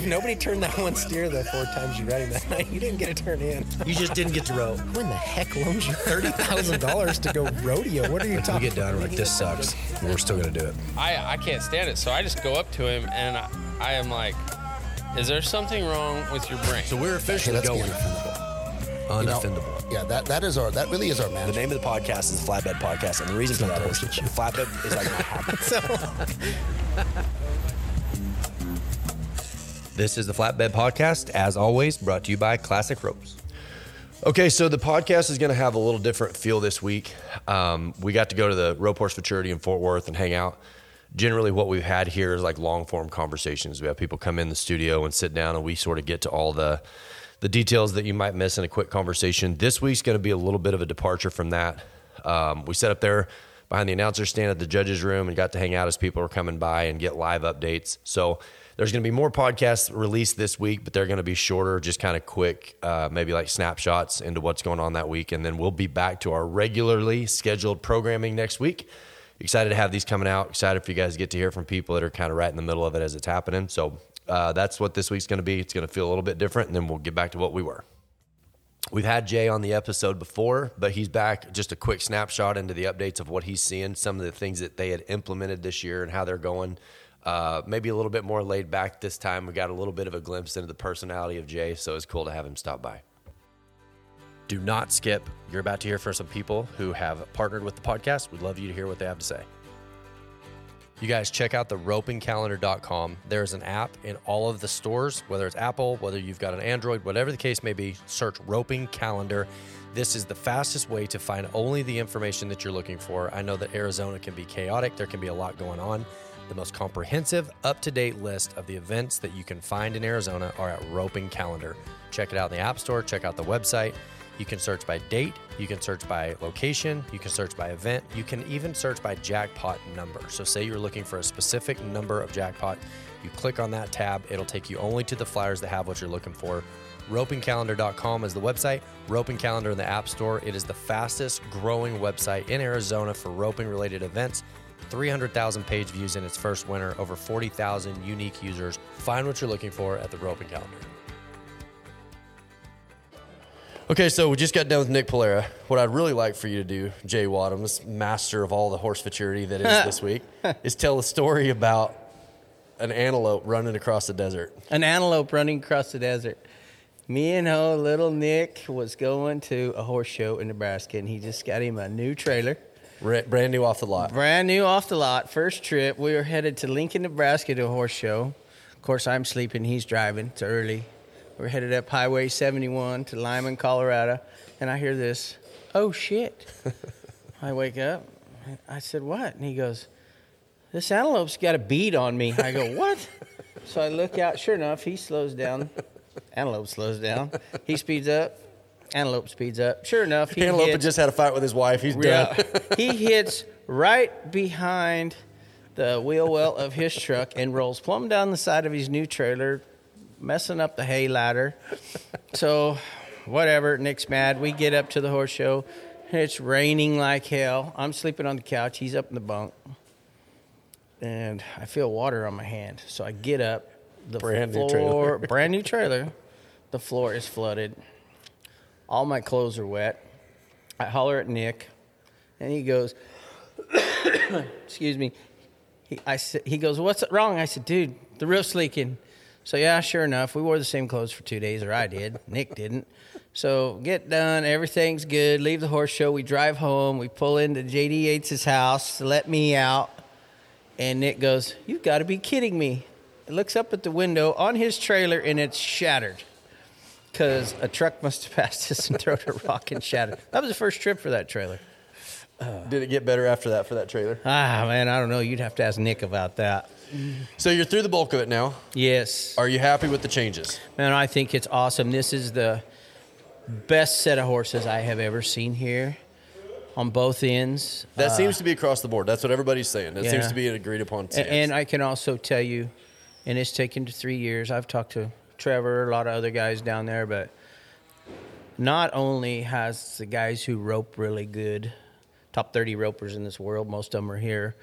if nobody turned that one steer the four times you ran him that night, you didn't get a turn in. You just didn't get to row. Who in the heck loans you thirty thousand dollars to go rodeo? What are you talking? We get done, we're like, this sucks. We're still gonna do it. I, I can't stand it. So I just go up to him and I, I am like, is there something wrong with your brain? So we're officially let's going unoffendable. You know, yeah, that, that is our that really is our man. The name of the podcast is the Flatbed Podcast, and the reason for that is the flatbed is like my habit. This is the Flatbed Podcast, as always, brought to you by Classic Ropes. Okay, so the podcast is going to have a little different feel this week. Um, we got to go to the Rope Horse Futurity in Fort Worth and hang out. Generally, what we've had here is like long form conversations. We have people come in the studio and sit down, and we sort of get to all the the details that you might miss in a quick conversation. This week's going to be a little bit of a departure from that. Um, we set up there behind the announcer stand at the judges' room and got to hang out as people were coming by and get live updates. So there's going to be more podcasts released this week, but they're going to be shorter, just kind of quick, uh, maybe like snapshots into what's going on that week. And then we'll be back to our regularly scheduled programming next week. Excited to have these coming out. Excited for you guys to get to hear from people that are kind of right in the middle of it as it's happening. So uh, that's what this week's going to be. It's going to feel a little bit different, and then we'll get back to what we were. We've had Jay on the episode before, but he's back. Just a quick snapshot into the updates of what he's seeing, some of the things that they had implemented this year and how they're going. Uh, maybe a little bit more laid back this time. We got a little bit of a glimpse into the personality of Jay, so it's cool to have him stop by. Do not skip. You're about to hear from some people who have partnered with the podcast. We'd love you to hear what they have to say. You guys check out the ropingcalendar.com. There's an app in all of the stores, whether it's Apple, whether you've got an Android, whatever the case may be, search Roping Calendar. This is the fastest way to find only the information that you're looking for. I know that Arizona can be chaotic, there can be a lot going on. The most comprehensive, up to date list of the events that you can find in Arizona are at Roping Calendar. Check it out in the App Store, check out the website. You can search by date, you can search by location, you can search by event, you can even search by jackpot number. So, say you're looking for a specific number of jackpot, you click on that tab, it'll take you only to the flyers that have what you're looking for. Ropingcalendar.com is the website, Roping Calendar in the App Store. It is the fastest growing website in Arizona for roping related events. 300,000 page views in its first winter, over 40,000 unique users. Find what you're looking for at the Roping Calendar. Okay, so we just got done with Nick Polera. What I'd really like for you to do, Jay Wadhams, master of all the horse futurity that is this week, is tell a story about an antelope running across the desert. An antelope running across the desert. Me and oh, little Nick was going to a horse show in Nebraska, and he just got him a new trailer, Ra- Brand new off the lot. brand new off the lot. First trip, we were headed to Lincoln, Nebraska, to a horse show. Of course, I'm sleeping. He's driving. It's early. We're headed up Highway 71 to Limon, Colorado, and I hear this. Oh shit! I wake up. I said, "What?" And he goes, "This antelope's got a bead on me." I go, "What?" So I look out. Sure enough, he slows down. Antelope slows down. He speeds up. Antelope speeds up. Sure enough, he Antelope had hits, just had a fight with his wife. He's yeah, done. he hits right behind the wheel well of his truck and rolls plumb down the side of his new trailer, messing up the hay ladder. So, whatever. Nick's mad. We get up to the horse show. It's raining like hell. I'm sleeping on the couch. He's up in the bunk. And I feel water on my hand. So I get up. The Brand new trailer. brand new trailer. The floor is flooded. All my clothes are wet. I holler at Nick, and he goes, "Excuse me." He, I he goes, "What's wrong?" I said, "Dude, the roof's leaking." So yeah, sure enough, we wore the same clothes for two days, or I did. Nick didn't. So get done, everything's good. Leave the horse show. We drive home. We pull into JD Yates's house let me out, and Nick goes, "You've got to be kidding me!" He looks up at the window on his trailer, and it's shattered because a truck must have passed us and thrown a rock and shattered. That was the first trip for that trailer. Did it get better after that for that trailer? Ah, man, I don't know. You'd have to ask Nick about that. So you're through the bulk of it now. Yes. Are you happy with the changes? Man, I think it's awesome. This is the best set of horses I have ever seen here on both ends. That uh, seems to be across the board. That's what everybody's saying. That yeah. seems to be an agreed upon A- stance. And I can also tell you, and it's taken to three years. I've talked to Trevor, a lot of other guys down there, but not only has the guys who rope really good, top 30 ropers in this world, most of them are here,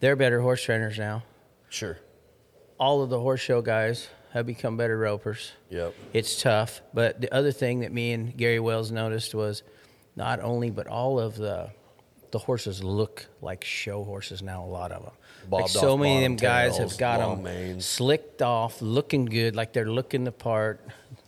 they're better horse trainers now. sure. All of the horse show guys have become better ropers. Yep. It's tough, but the other thing that me and Gary Wells noticed was not only, but all of the the horses look like show horses now. A lot of them. like so many of them guys bottom have got tails, them manes. slicked off, looking good, like they're looking the part.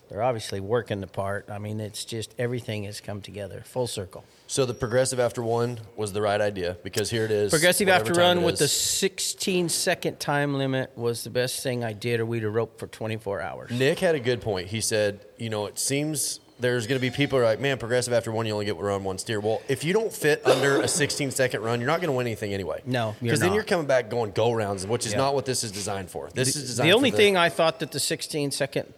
They're obviously working the part. I mean, it's just everything has come together, full circle. So the progressive after one was the right idea because here it is. Progressive after run with the 16 second time limit was the best thing I did, or we'd have roped for 24 hours. Nick had a good point. He said, you know, it seems there's going to be people who are like, man, progressive after one, you only get run one steer. Well, if you don't fit under a 16 second run, you're not going to win anything anyway. No, because then you're coming back going go rounds, which is Yeah. not what this is designed for. This is designed. the only thing I thought that the 16 second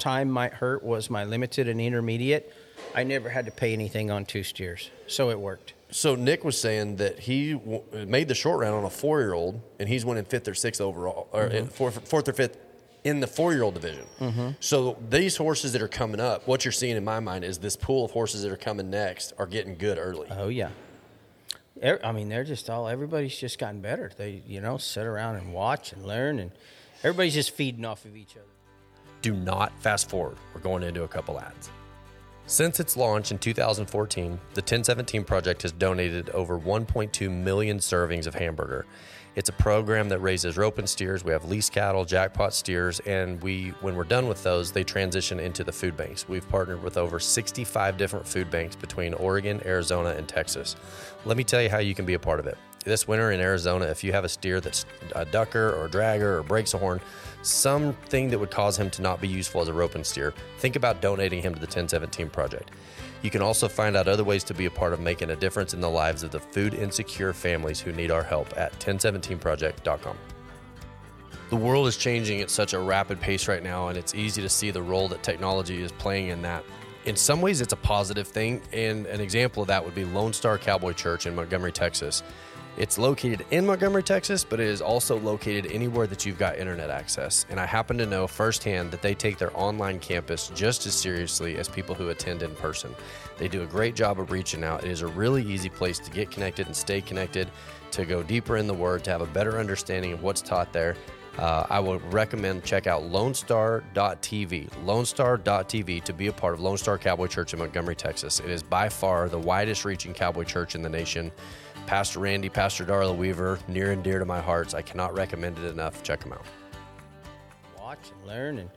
time might hurt was my limited and intermediate. I never had to pay anything on two steers, so it worked. So Nick was saying that he w- made the short round on a four year old, and he's winning fifth or sixth overall, or Mm-hmm. fourth, fourth or fifth in the four year old division. So these horses that are coming up, what you're seeing in my mind is this pool of horses that are coming next are getting good early. Oh yeah. I mean, they're just all. Everybody's just gotten better. They, you know, sit around and watch and learn, and everybody's just feeding off of each other. Do not fast forward. We're going into a couple ads. Since its launch in 2014, the 1017 Project has donated over 1.2 million servings of hamburger. It's a program that raises rope and steers. We have lease cattle, jackpot steers, and we, when we're done with those, they transition into the food banks. We've partnered with over 65 different food banks between Oregon, Arizona, and Texas. Let me tell you how you can be a part of it. This winter in Arizona, if you have a steer that's a ducker or a dragger or breaks a horn, something that would cause him to not be useful as a rope and steer, think about donating him to the 1017 Project. You can also find out other ways to be a part of making a difference in the lives of the food insecure families who need our help at 1017project.com. The world is changing at such a rapid pace right now, and it's easy to see the role that technology is playing in that. In some ways, it's a positive thing, and an example of that would be Lone Star Cowboy Church in Montgomery, Texas. It's located in Montgomery, Texas, but it is also located anywhere that you've got internet access. And I happen to know firsthand that they take their online campus just as seriously as people who attend in person. They do a great job of reaching out. It is a really easy place to get connected and stay connected, to go deeper in the Word, to have a better understanding of what's taught there. Uh, I would recommend check out LoneStar.tv, LoneStar.tv to be a part of Lone Star Cowboy Church in Montgomery, Texas. It is by far the widest reaching cowboy church in the nation. Pastor Randy, Pastor Darla Weaver, near and dear to my hearts. I cannot recommend it enough. Check them out. Watch and learn, and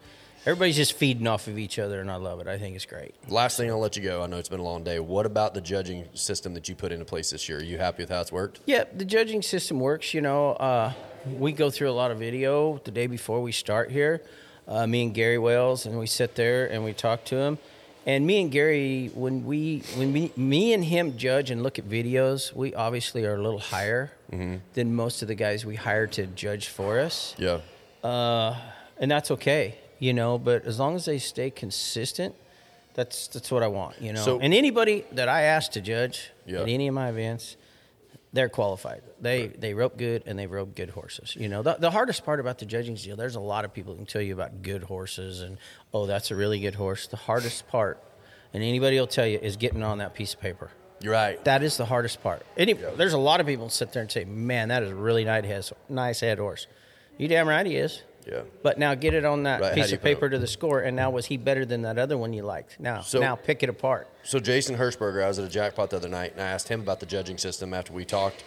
everybody's just feeding off of each other, and I love it. I think it's great. Last thing I'll let you go. I know it's been a long day. What about the judging system that you put into place this year? Are you happy with how it's worked? Yeah, the judging system works. You know, uh, we go through a lot of video the day before we start here. Uh, me and Gary Wells, and we sit there and we talk to him. And me and Gary, when we, when we, me and him judge and look at videos, we obviously are a little higher than most of the guys we hire to judge for us. Yeah. Uh, and that's okay, you know. But as long as they stay consistent, that's that's what I want, you know. So- and anybody that I ask to judge Yeah. at any of my events, they're qualified. They they rope good and they rope good horses. You know, the, the hardest part about the judging deal, there's a lot of people who can tell you about good horses and oh, that's a really good horse. The hardest part, and anybody will tell you, is getting on that piece of paper. You're right. That is the hardest part. Any, There's a lot of people sit there and say, "Man, that is a really nice head, nice head horse." You damn right he is. Yeah. But now get it on that Right, piece of paper to the score, and now was he better than that other one you liked? Now, So- now pick it apart. So Jason Hirschberger, I was at a jackpot the other night, and I asked him about the judging system after we talked.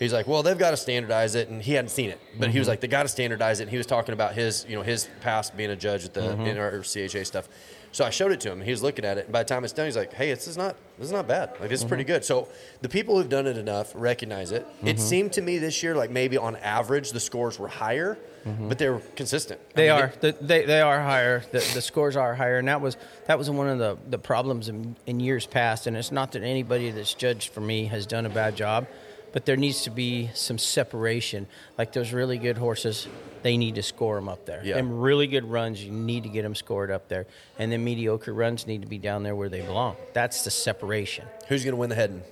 He's like, "Well, they've got to standardize it," and he hadn't seen it, but he was mm-hmm. like, "They got to standardize it." And he was talking about his, you know, his past being a judge at the mm-hmm. NRCHA stuff. So I showed it to him. and He was looking at it, and by the time it's done, he's like, "Hey, this is not, this is not bad. Like this is pretty mm-hmm. good." So the people who've done it enough recognize it. It mm-hmm. seemed to me this year, like maybe on average, the scores were higher, mm-hmm. but they were consistent. I They mean, are. The, they they are higher. The, the scores are higher, and that was that was one of the, the problems in, in years past. And it's not that anybody that's judged for me has done a bad job, but there needs to be some separation. Like those really good horses, they need to score them up there. Yeah. And really good runs, you need to get them scored up there. And then mediocre runs need to be down there where they belong. That's the separation. Who's going to win the heading?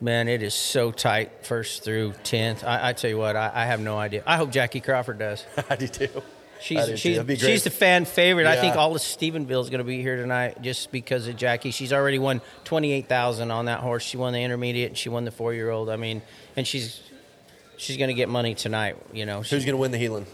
Man, it is so tight, first through tenth. I, I tell you what, I, I have no idea. I hope Jackie Crawford does. I do too. She's she's, That'd be great. she's the fan favorite. I think all of Stephenville is going to be here tonight just because of Jackie. She's already won twenty eight thousand on that horse. She won the intermediate. and She won the four year old. I mean, and she's she's going to get money tonight. You know, Who's going to win the heeling?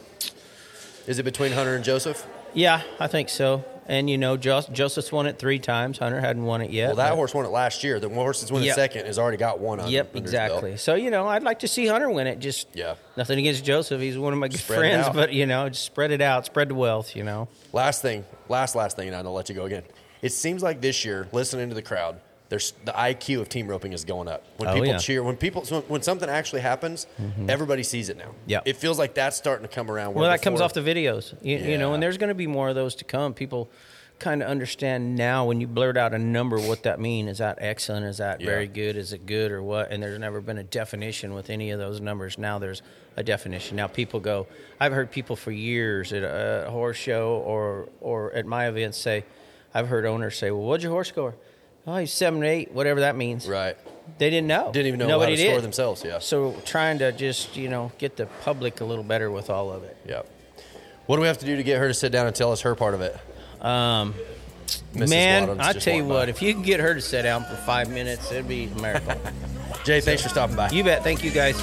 Is it between Hunter and Joseph? Yeah, I think so. And you know, Jos- Joseph's won it three times. Hunter hadn't won it yet. Well, that but- horse won it last year. The horse that's won Yep. second has already got one. Yep, under his belt. exactly. So you know, I'd like to see Hunter win it. Just Yeah. nothing against Joseph. He's one of my good friends, but you know, just spread it out, spread the wealth. You know. Last thing, last last thing, and I'll let you go again. It seems like this year, listening to the crowd, there's the IQ of team roping is going up. When Oh, people yeah. cheer, when people, so when something actually happens, mm-hmm. everybody sees it now. Yep. it feels like that's starting to come around. Well, that comes off the videos, you, you know, and there's going to be more of those to come. People kind of understand now when you blurt out a number what that means. Is that excellent? Is that Yeah. very good? Is it good or what? And there's never been a definition with any of those numbers. Now there's a definition. Now people go. I've heard people for years at a horse show or or at my events say, I've heard owners say, "Well, what'd your horse score?" Oh, he's seven or eight, whatever that means. right. They didn't know. Didn't even know Nobody how to did. score themselves. Yeah. So trying to just you know get the public a little better with all of it. yeah. What do we have to do to get her to sit down and tell us her part of it? Um, Mrs. Man, I tell you by. what, if you can get her to sit down for five minutes, it'd be a miracle. Jay, thanks for stopping by. you bet. Thank you, guys.